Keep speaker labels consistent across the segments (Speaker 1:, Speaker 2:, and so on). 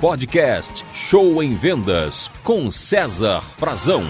Speaker 1: Podcast Show em Vendas com César Frazão.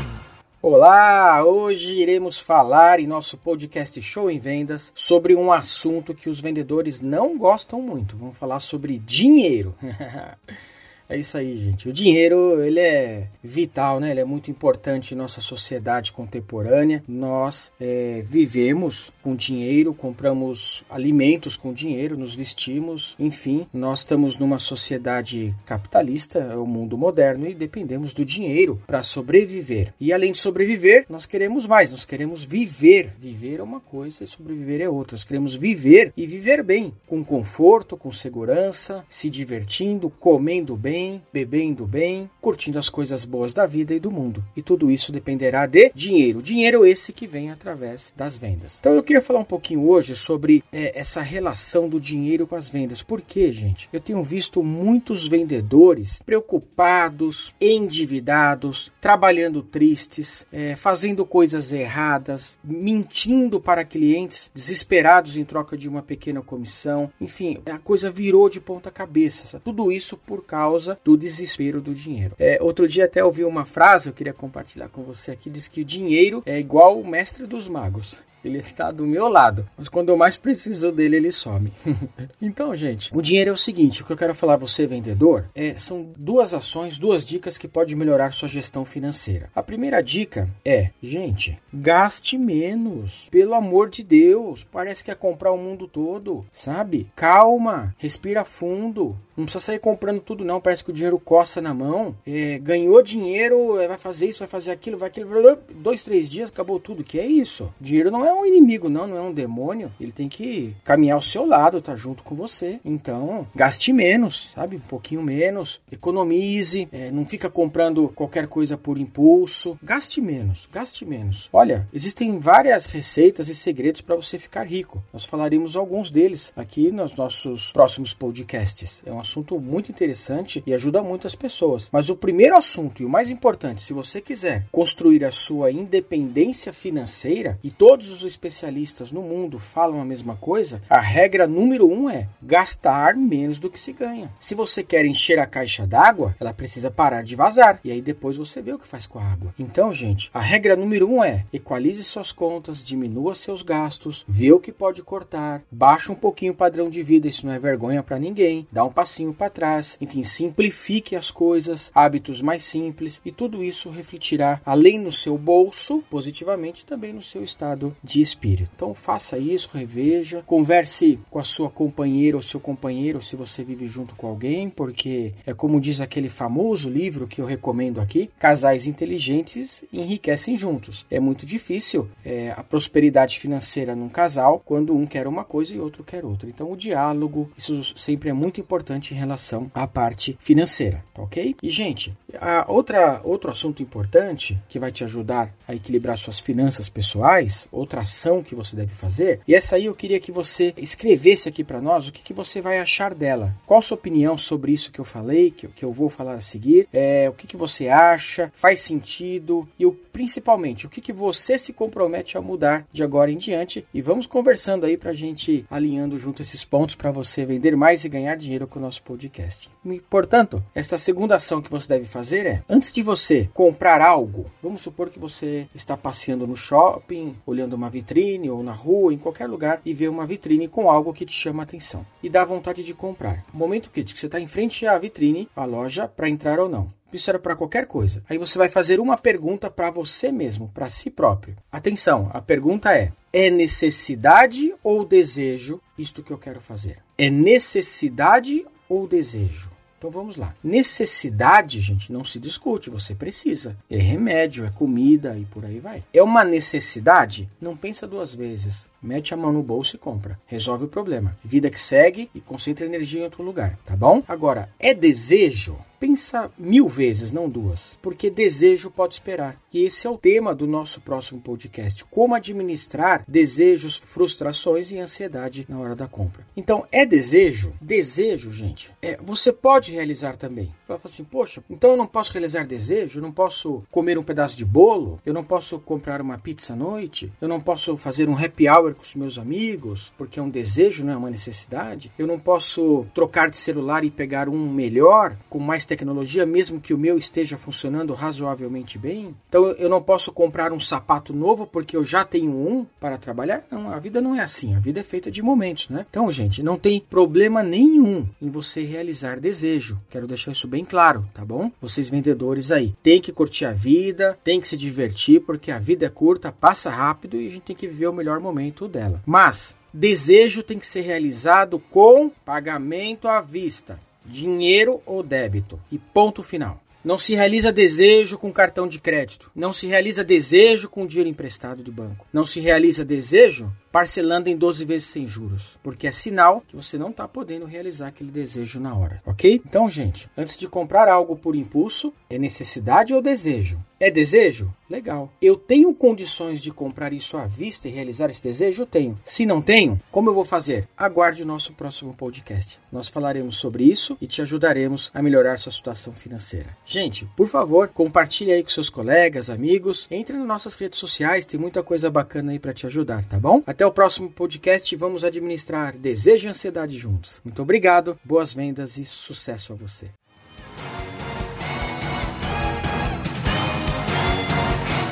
Speaker 2: Olá, hoje iremos falar em nosso podcast Show em Vendas sobre um assunto que os vendedores não gostam muito. Vamos falar sobre dinheiro. É isso aí, gente. O dinheiro, ele é vital, né? Ele é muito importante em nossa sociedade contemporânea. Nós é, vivemos com dinheiro, compramos alimentos com dinheiro, nos vestimos, enfim. Nós estamos numa sociedade capitalista, é o mundo moderno, e dependemos do dinheiro para sobreviver. E além de sobreviver, nós queremos mais, nós queremos viver. Viver é uma coisa e sobreviver é outra. Nós queremos viver e viver bem, com conforto, com segurança, se divertindo, comendo bem bem, bebendo bem, curtindo as coisas boas da vida e do mundo. E tudo isso dependerá de dinheiro. Dinheiro esse que vem através das vendas. Então eu queria falar um pouquinho hoje sobre é, essa relação do dinheiro com as vendas. Por quê, gente? Eu tenho visto muitos vendedores preocupados, endividados, trabalhando tristes, é, fazendo coisas erradas, mentindo para clientes, desesperados em troca de uma pequena comissão. Enfim, a coisa virou de ponta cabeça. Tudo isso por causa causa do desespero do dinheiro. É, outro dia até ouvi uma frase, eu queria compartilhar com você aqui, diz que o dinheiro é igual o mestre dos magos. Ele está do meu lado, mas quando eu mais preciso dele, ele some. então, gente, o dinheiro é o seguinte: o que eu quero falar você, vendedor, é, são duas ações, duas dicas que podem melhorar sua gestão financeira. A primeira dica é, gente, gaste menos. Pelo amor de Deus, parece que é comprar o mundo todo, sabe? Calma, respira fundo. Não precisa sair comprando tudo, não. Parece que o dinheiro coça na mão. É, ganhou dinheiro, é, vai fazer isso, vai fazer aquilo, vai aquilo. Dois, três dias, acabou tudo. Que é isso? dinheiro não é um inimigo, não, não é um demônio. Ele tem que caminhar ao seu lado, tá junto com você. Então, gaste menos, sabe? Um pouquinho menos. Economize. É, não fica comprando qualquer coisa por impulso. Gaste menos, gaste menos. Olha, existem várias receitas e segredos para você ficar rico. Nós falaremos alguns deles aqui nos nossos próximos podcasts. É um assunto muito interessante e ajuda muito as pessoas. Mas o primeiro assunto e o mais importante, se você quiser construir a sua independência financeira, e todos os especialistas no mundo falam a mesma coisa, a regra número um é gastar menos do que se ganha. Se você quer encher a caixa d'água, ela precisa parar de vazar. E aí depois você vê o que faz com a água. Então, gente, a regra número um é equalize suas contas, diminua seus gastos, vê o que pode cortar, baixa um pouquinho o padrão de vida, isso não é vergonha para ninguém, dá um passinho passinho para trás, enfim, simplifique as coisas, hábitos mais simples e tudo isso refletirá além no seu bolso, positivamente também no seu estado de espírito. Então faça isso, reveja, converse com a sua companheira ou seu companheiro se você vive junto com alguém, porque é como diz aquele famoso livro que eu recomendo aqui, casais inteligentes enriquecem juntos. É muito difícil é, a prosperidade financeira num casal quando um quer uma coisa e outro quer outra. Então o diálogo, isso sempre é muito importante em relação à parte financeira, tá ok? E, gente, a outra, outro assunto importante que vai te ajudar a equilibrar suas finanças pessoais, outra ação que você deve fazer, e essa aí eu queria que você escrevesse aqui para nós o que, que você vai achar dela. Qual a sua opinião sobre isso que eu falei, que, que eu vou falar a seguir? É, o que, que você acha? Faz sentido? E o, principalmente, o que, que você se compromete a mudar de agora em diante? E vamos conversando aí para a gente alinhando junto esses pontos para você vender mais e ganhar dinheiro com o nosso podcast. E, portanto, esta segunda ação que você deve fazer é, antes de você comprar algo, vamos supor que você está passeando no shopping, olhando uma vitrine ou na rua, em qualquer lugar, e vê uma vitrine com algo que te chama a atenção e dá vontade de comprar. Momento crítico, você está em frente à vitrine, à loja, para entrar ou não. Isso era para qualquer coisa. Aí você vai fazer uma pergunta para você mesmo, para si próprio. Atenção, a pergunta é: é necessidade ou desejo isto que eu quero fazer? É necessidade ou desejo? Então vamos lá. Necessidade, gente, não se discute, você precisa. É remédio, é comida e por aí vai. É uma necessidade? Não pensa duas vezes. Mete a mão no bolso e compra. Resolve o problema. Vida que segue e concentra energia em outro lugar, tá bom? Agora, é desejo? Pensa mil vezes, não duas, porque desejo pode esperar. E esse é o tema do nosso próximo podcast: como administrar desejos, frustrações e ansiedade na hora da compra. Então, é desejo? Desejo, gente, é, você pode realizar também. Fala assim, poxa, então eu não posso realizar desejo? Eu não posso comer um pedaço de bolo? Eu não posso comprar uma pizza à noite? Eu não posso fazer um happy hour hour com os meus amigos, porque é um desejo, não é uma necessidade. Eu não posso trocar de celular e pegar um melhor, com mais tecnologia, mesmo que o meu esteja funcionando razoavelmente bem. Então eu não posso comprar um sapato novo porque eu já tenho um para trabalhar. Não, a vida não é assim. A vida é feita de momentos, né? Então, gente, não tem problema nenhum em você realizar desejo. Quero deixar isso bem claro, tá bom? Vocês vendedores aí, tem que curtir a vida, tem que se divertir, porque a vida é curta, passa rápido e a gente tem que viver o melhor momento dela. Mas desejo tem que ser realizado com pagamento à vista, dinheiro ou débito. E ponto final. Não se realiza desejo com cartão de crédito. Não se realiza desejo com dinheiro emprestado do banco. Não se realiza desejo parcelando em 12 vezes sem juros, porque é sinal que você não está podendo realizar aquele desejo na hora, ok? Então, gente, antes de comprar algo por impulso, é necessidade ou desejo? É desejo? Legal. Eu tenho condições de comprar isso à vista e realizar esse desejo? Tenho. Se não tenho, como eu vou fazer? Aguarde o nosso próximo podcast. Nós falaremos sobre isso e te ajudaremos a melhorar sua situação financeira. Gente, por favor, compartilhe aí com seus colegas, amigos. Entre nas nossas redes sociais, tem muita coisa bacana aí para te ajudar, tá bom? O próximo podcast e vamos administrar desejo e ansiedade juntos. Muito obrigado, boas vendas e sucesso a você.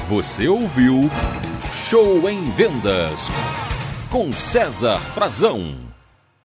Speaker 1: Você ouviu Show em Vendas com César Frazão.